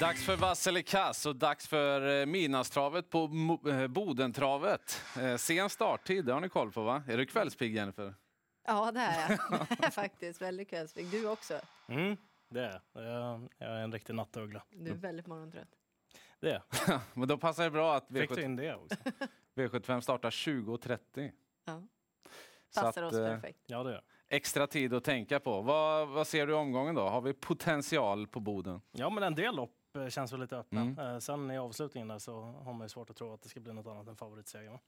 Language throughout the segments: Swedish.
Dags för Vassel Kass och dags för eh, Midnattstravet på eh, Bodentravet. Eh, Sen starttid, det har ni koll på va? Är du kvällspigg Jennifer? Ja, det är jag. Faktiskt väldigt kvällspigg. Du också. Mm, det är jag. Jag är en riktig nattuggla. Du är väldigt morgontrött. Det är. Men då passar det bra att Fick du V75, in det också? V75 startar 20.30. Ja. Passar att, oss perfekt. Ja, det är jag. Extra tid att tänka på. Vad, vad ser du i omgången då? Har vi potential på Boden? Ja, men en del lopp känns väl lite öppna. Mm. Eh, Sen i avslutningen där så har man ju svårt att tro att det ska bli något annat än favoritseger. va?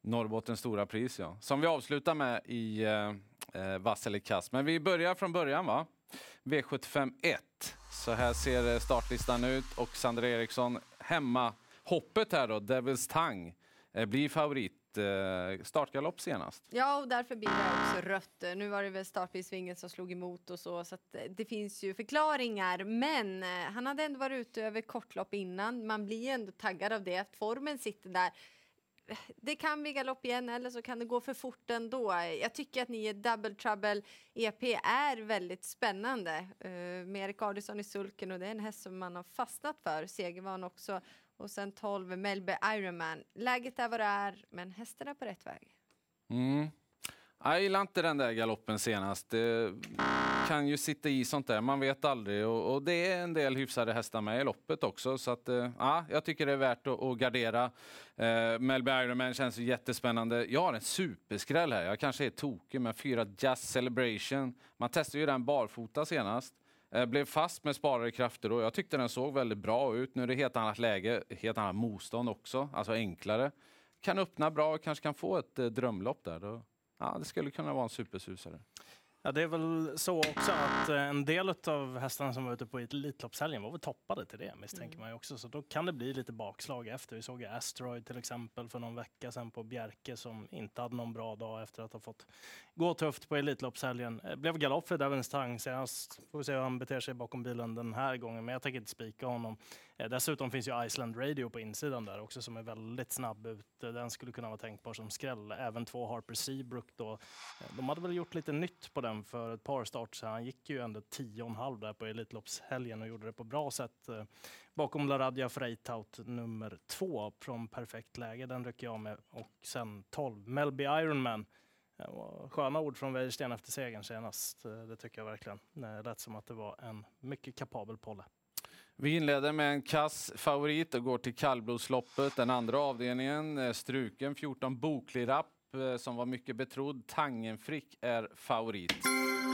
Norrbottens stora pris ja. Som vi avslutar med i eh, eh, Vassel Kass. Men vi börjar från början va? V75 1. Så här ser eh, startlistan ut och Sandra Eriksson hemma. Hoppet här då, Devil's Tang, eh, blir favorit. Eh, startgalopp senast. Ja, och därför blir det också rött. Nu var det väl startbilsvingen som slog emot och så, så att eh, det finns ju förklaringar. Men eh, han hade ändå varit ute över kortlopp innan. Man blir ändå taggad av det. att Formen sitter där. Det kan bli galopp igen eller så kan det gå för fort ändå. Jag tycker att ni är Double Trouble EP är väldigt spännande. Uh, med Erik Adielsson i sulken och det är en häst som man har fastnat för. Segervan också. Och sen 12 Melby Ironman. Läget är vad det är, men hästen är på rätt väg. Mm. Jag gillar inte den där galoppen senast. Det kan ju sitta i sånt där, man vet aldrig. Och, och det är en del hyfsade hästar med i loppet också. Så att, eh, ja, jag tycker det är värt att, att gardera. Eh, Melby Ironman känns ju jättespännande. Jag har en superskräll här. Jag kanske är tokig, men fyra Jazz Celebration. Man testade ju den barfota senast. Eh, blev fast med sparade krafter och jag tyckte den såg väldigt bra ut. Nu är det helt annat läge, helt annat motstånd också, alltså enklare. Kan öppna bra och kanske kan få ett eh, drömlopp där. Då, ja, det skulle kunna vara en supersusare. Ja, det är väl så också att eh, en del av hästarna som var ute på Elitloppshelgen var väl toppade till det misstänker man ju också. Så då kan det bli lite bakslag efter. Vi såg Asteroid till exempel för någon vecka sedan på Bjerke som inte hade någon bra dag efter att ha fått gå tufft på Elitloppshelgen. Eh, Blev galopp för Devin Stang senast. Får vi se hur han beter sig bakom bilen den här gången, men jag tänker inte spika honom. Eh, Dessutom finns ju Iceland Radio på insidan där också som är väldigt snabb ut. Eh, Den skulle kunna vara tänkbar som skräll. Även två Harper Seabrook då. De hade väl gjort lite nytt på den för ett par start så han gick ju ändå 10,5 där på Elitloppshelgen och gjorde det på bra sätt. Eh, bakom Laradja Freitaut nummer två från perfekt läge, den rycker jag med. Och sen 12 Melby Ironman. Sköna ord från Wäjersten efter segern senast, eh, det tycker jag verkligen. Eh, det lät som att det var en mycket kapabel polle. Vi inleder med en kass favorit och går till kallblodsloppet, den andra avdelningen. Struken 14 Boklirapp Eh, som var mycket betrodd. Tangenfrick är favorit.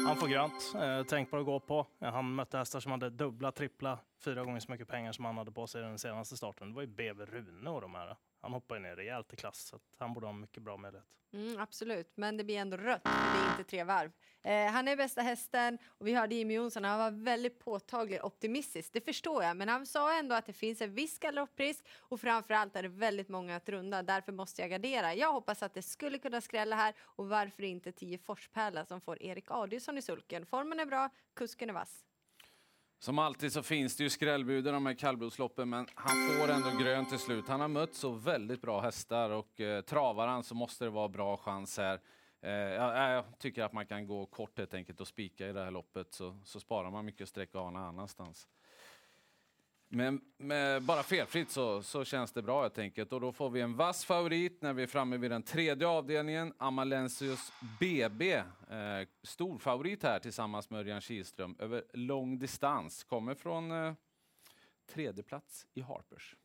Han får grönt, eh, tänkbar att gå på. Eh, han mötte hästar som hade dubbla, trippla, fyra gånger så mycket pengar som han hade på sig i den senaste starten. Det var ju BV Rune och de här. Han hoppar ner rejält i klass, så att han borde ha en mycket bra möjlighet. Mm, absolut, men det blir ändå rött det är inte tre varv. Eh, han är bästa hästen och vi hörde Jimmy Jonsson, han var väldigt påtaglig optimistisk. Det förstår jag, men han sa ändå att det finns en viss galopprisk och framförallt är det väldigt många att runda. Därför måste jag gardera. Jag hoppas att det skulle kunna skrälla här och varför inte 10 Forspärla som får Erik Adielsson i sulken. Formen är bra, kusken är vass. Som alltid så finns det ju skrällbud i de här kallblodsloppen, men han får ändå grönt till slut. Han har mött så väldigt bra hästar och eh, travar han så måste det vara bra chans här. Eh, jag, jag tycker att man kan gå kort helt enkelt och spika i det här loppet så, så sparar man mycket streck och har någon annanstans. Men med bara felfritt så, så känns det bra helt enkelt. Och då får vi en vass favorit när vi är framme vid den tredje avdelningen. Amalensius BB. Eh, stor favorit här tillsammans med Örjan Kihlström över lång distans. Kommer från eh, tredje plats i Harpers.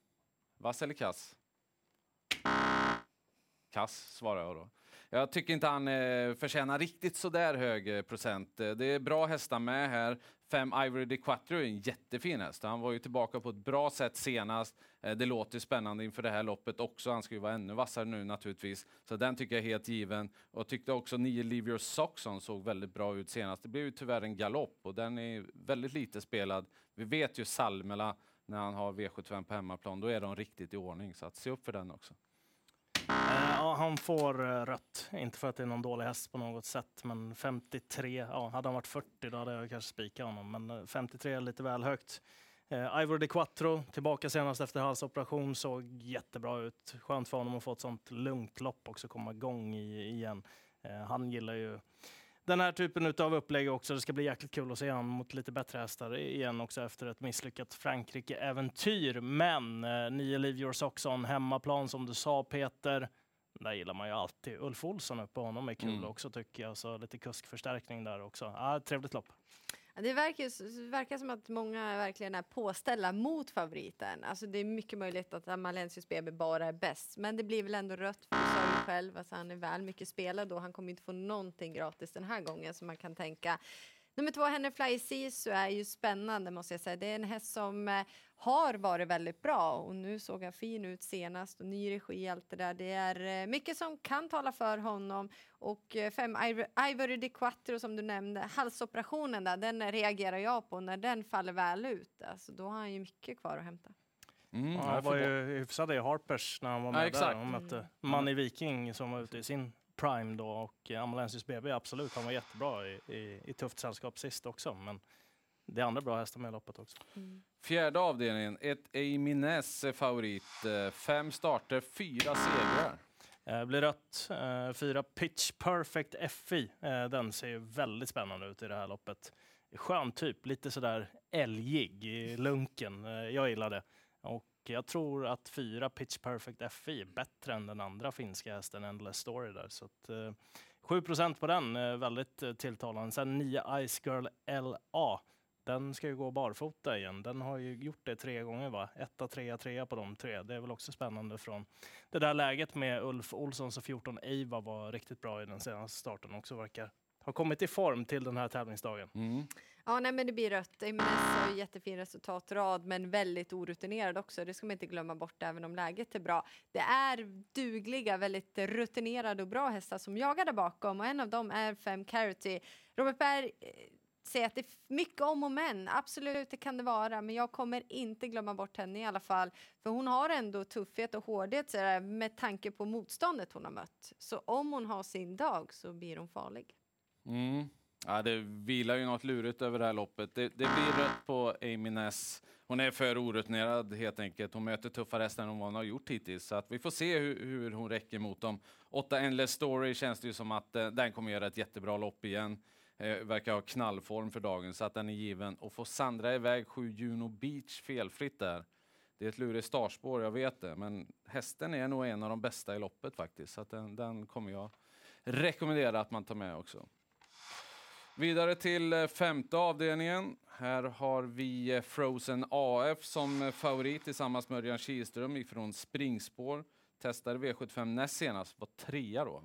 Vass eller kass? Kass svarar jag då. Jag tycker inte han eh, förtjänar riktigt så där hög eh, procent. Eh, det är bra hästar med här. Fem Ivory de Quattro är en jättefin häst. Han var ju tillbaka på ett bra sätt senast. Eh, Det låter spännande inför det här loppet också. Han ska ju vara ännu vassare nu naturligtvis. Så den tycker jag är helt given. Och tyckte också 9 Leave Your Soxon såg väldigt bra ut senast. Det blev ju tyvärr en galopp och den är väldigt lite spelad. Vi vet ju Salmela när han har V75 på hemmaplan, då är de riktigt i ordning. Så att se upp för den också. Eh, Ja, han får eh, rött. Inte för att det är någon dålig häst på något sätt, men 53. Ja, hade han varit 40 då hade jag kanske spikat honom, men eh, 53 är lite väl högt. Eh, Ivor de Quattro, tillbaka senast efter halsoperation, såg jättebra ut. Skönt för honom att få ett sånt lugnt lopp också, komma igång i, igen. Eh, han gillar ju den här typen av upplägg också. Det ska bli jäkligt kul att se honom mot lite bättre hästar igen också efter ett misslyckat Frankrike-äventyr. Men eh, nio Leave Your Socks On, hemmaplan som du sa Peter. Där gillar man ju alltid. Ulf Olsson upp på honom är kul Mm. också tycker jag. Så lite kuskförstärkning där också. Ja, trevligt lopp. Det verkar, verkar som att många verkligen är påställda mot favoriten. Alltså det är mycket möjligt att Amalensius BB bara är bäst. Men det blir väl ändå rött, för du själv att han är väl mycket spelad och han kommer inte få någonting gratis den här gången som man kan tänka. Nummer två, Henry Fly Sisu är ju spännande måste jag säga. Det är en häst som eh, har varit väldigt bra och nu såg han fin ut senast och ny regi allt det där. Det är eh, mycket som kan tala för honom och eh, fem Ivory- de Quattro som du nämnde, halsoperationen där, den reagerar jag på när den faller väl ut. Alltså, då har han ju mycket kvar att hämta. Mm, Ja, jag han var ju hyfsad i Harpers när han var Ja, med där. exakt. Han mötte Mm. Manny Viking som var ute i sin prime då och eh, Amalensius BB absolut, han var jättebra i, i, i tufft sällskap sist också. Men det är andra bra hästar med i loppet också. Fjärde avdelningen, ett Eimines favorit. Eh, Fem starter, fyra segrar. Eh, blir rött. Eh, fyra Pitch Perfect FI. Eh, den ser ju väldigt spännande ut i det här loppet. Skön typ, lite sådär älgig i lunken. Jag gillar det. Och jag tror att fyra Pitch Perfect FI är bättre än den andra finska hästen Endless Story där. Så att, eh, 7% på den, eh, väldigt eh, tilltalande. Sen 9 Ice Girl LA. Den ska ju gå barfota igen. Den har ju gjort det tre gånger va? Etta, trea, trea på de tre. Det är väl också spännande från det där läget med Ulf Olsson så 14 Eiva var riktigt bra i den senaste starten också verkar ha kommit i form till den här tävlingsdagen. Mm. Ja, nej, men det blir rött. Jimenez har ju jättefin resultatrad, men väldigt orutinerad också. Det ska man inte glömma bort, även om läget är bra. Det är dugliga, väldigt rutinerade och bra hästar som jagar där bakom och en av dem är Fem Carity. Robert Berg eh, säger att det är mycket om och men. Absolut, det kan det vara, men jag kommer inte glömma bort henne i alla fall. För hon har ändå tuffhet och hårdhet med tanke på motståndet hon har mött. Så om hon har sin dag så blir hon farlig. Mm. Ja, det vilar ju något lurigt över det här loppet. Det, det blir rött på Amy Ness. Hon är för orutinerad helt enkelt. Hon möter tuffare hästar än vad hon har gjort hittills. Så att vi får se hur, hur hon räcker mot dem. Åtta Endless Story känns det ju som att eh, den kommer göra ett jättebra lopp igen. Eh, verkar ha knallform för dagen så att den är given. Och får Sandra iväg sju Juno Beach felfritt där. Det är ett lurigt startspår, jag vet det. Men hästen är nog en av de bästa i loppet faktiskt. Så att den, den kommer jag rekommendera att man tar med också. Vidare till eh, femte avdelningen. Här har vi eh, Frozen AF som eh, favorit tillsammans med Örjan Kihlström ifrån springspår. Testade V75 näst senast, var trea då.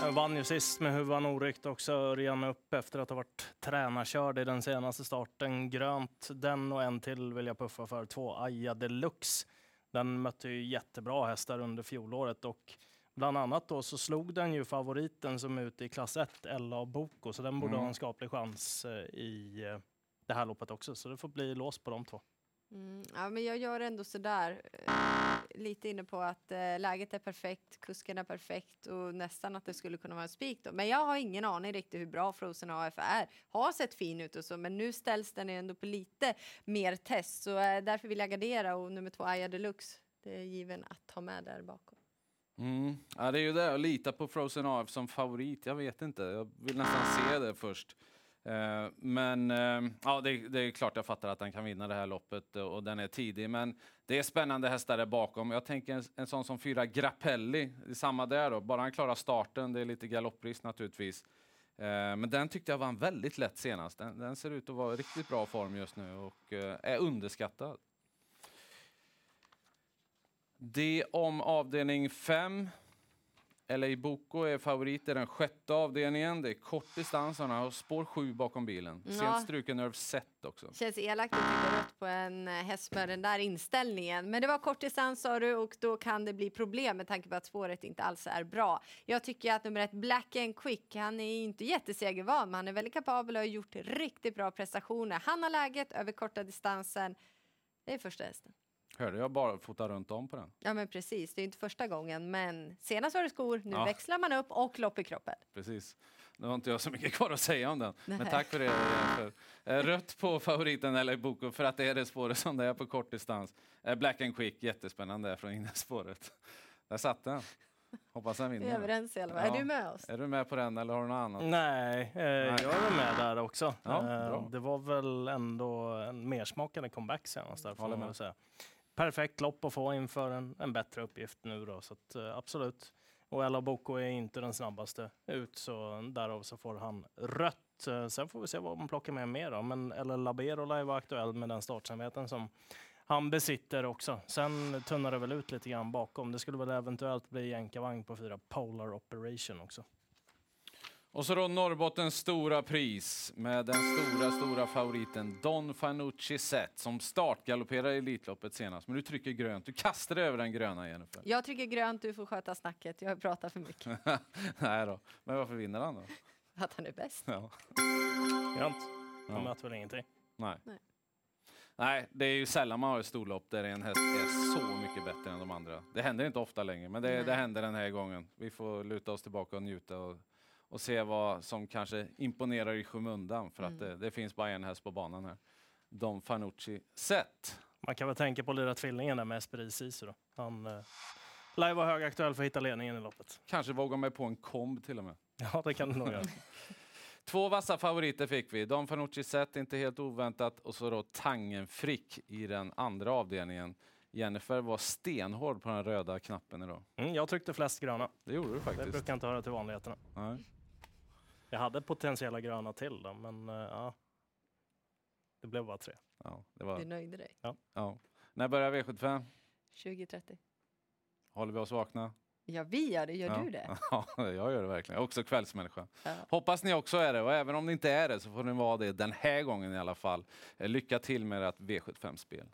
Jag vann ju sist med huvan oryckt också. Örjan upp efter att ha varit tränarkörd i den senaste starten. Grönt, den och en till vill jag puffa för. Två Aja Deluxe. Den mötte ju jättebra hästar under fjolåret och bland annat då så slog den ju favoriten som är ute i klass 1, Ella och Boko, så den borde Mm. ha en skaplig chans eh, i eh, det här loppet också. Så det får bli lås på de två. Mm, ja, men jag gör ändå sådär. eh, Lite inne på att eh, läget är perfekt, kusken är perfekt och nästan att det skulle kunna vara en spik då. Men jag har ingen aning riktigt hur bra Frozen AF är. Har sett fin ut och så, men nu ställs den ändå på lite mer test. Så eh, därför vill jag gardera och nummer två Aya Deluxe. Det är given att ha med där bakom. Mm. Ja, det är ju det, att lita på Frozen AF som favorit. Jag vet inte, jag vill nästan se det först. Eh, men eh, ja, det, det är klart jag fattar att den kan vinna det här loppet och den är tidig. Men det är spännande hästar där bakom. Jag tänker en, en sån som fyra Grappelli, samma där då. Bara han klarar starten, det är lite galopprisk naturligtvis. Eh, men den tyckte jag vann väldigt lätt senast. Den, den ser ut att vara i riktigt bra form just nu och är underskattad. Det om avdelning 5. LA Boko är favorit i den sjätte avdelningen. Det är kort distans, han har spår 7 bakom bilen. Ja. Sent struken Nerve Set också. Känns elakt att trycka rött på en eh, häst med den där inställningen. Men det var kort distans sa du och då kan det bli problem med tanke på att spåret inte alls är bra. Jag tycker att nummer ett Black and Quick, han är inte jättesegervan men han är väldigt kapabel och har gjort riktigt bra prestationer. Han har läget över korta distansen. Det är första hästen. Hörde jag bara fota runt om på den? Ja men precis, det är inte första gången men senast var det skor, nu Ja. växlar man upp och lopp i kroppen. Precis. Nu har inte jag så mycket kvar att säga om den. Men Nej. tack för det. Jennifer. Eh, Rött på favoriten LA Boko för att det är det spåret som det är på kort distans. Eh, Black and Quick, jättespännande från innerspåret. Där satt den. Hoppas den Vi är vinner. överens i alla fall. Ja. Är du med oss? Är du med på den eller har du något annat? Nej, eh, jag är med där också. Ja, eh, bra. det var väl ändå en mersmakande comeback senast där, får man säga. Perfekt lopp att få inför en, en bättre uppgift nu då, så att, eh, absolut. Och Ella Boko är inte den snabbaste ut, så därav så får han rött. Eh, sen får vi se vad man plockar med mer då, men Eller Labero lär ju vara aktuell med den startsamheten som han besitter också. Sen tunnar det väl ut lite grann bakom. Det skulle väl eventuellt bli jänkarvagn på fyra Polar Operation också. Och så då Norrbottens stora pris med den stora, stora favoriten Don Fanucci Zet som startgalopperade i Elitloppet senast. Men du trycker grönt. Du kastade över den gröna, Jennifer. Jag tycker grönt, du får sköta snacket. Jag pratar för mycket. Nej då. Men varför vinner han då? Att han är bäst. Ja. Grant, han Ja. möter väl ingenting. Nej. Nej. Nej, det är ju sällan man har ett storlopp där en häst är så mycket bättre än de andra. Det händer inte ofta längre, men det, det händer den här gången. Vi får luta oss tillbaka och njuta och, och se vad som kanske imponerar i skymundan för att Mm. det, det finns bara en häst på banan här. Don Fanucci Zet. Man kan väl tänka på lilla tvillingen där med Esprit Sisu då. Han eh, lär ju vara högaktuell för att hitta ledningen i loppet. Kanske vågar mig på en komb till och med. Ja, det kan du nog göra. Två vassa favoriter fick vi. Don Fanucci Zet, inte helt oväntat. Och så då Tangenfrick i den andra avdelningen. Jennifer var stenhård på den röda knappen idag. Mm, jag tryckte flest gröna. Det gjorde du Det faktiskt. brukar inte höra till vanligheterna. Nej. Jag hade potentiella gröna till då, men eh, ja. Det blev bara tre. Ja, det var, Du nöjde dig. ja. När börjar V75? 2030. Håller vi oss vakna? Ja, vi gör det. Gör ja. du det? Ja, jag gör det verkligen. Jag är också kvällsmänniska. Ja. Hoppas ni också är det. Och även om ni inte är det så får ni vara det den här gången i alla fall. Eh, Lycka till med ert V75-spel.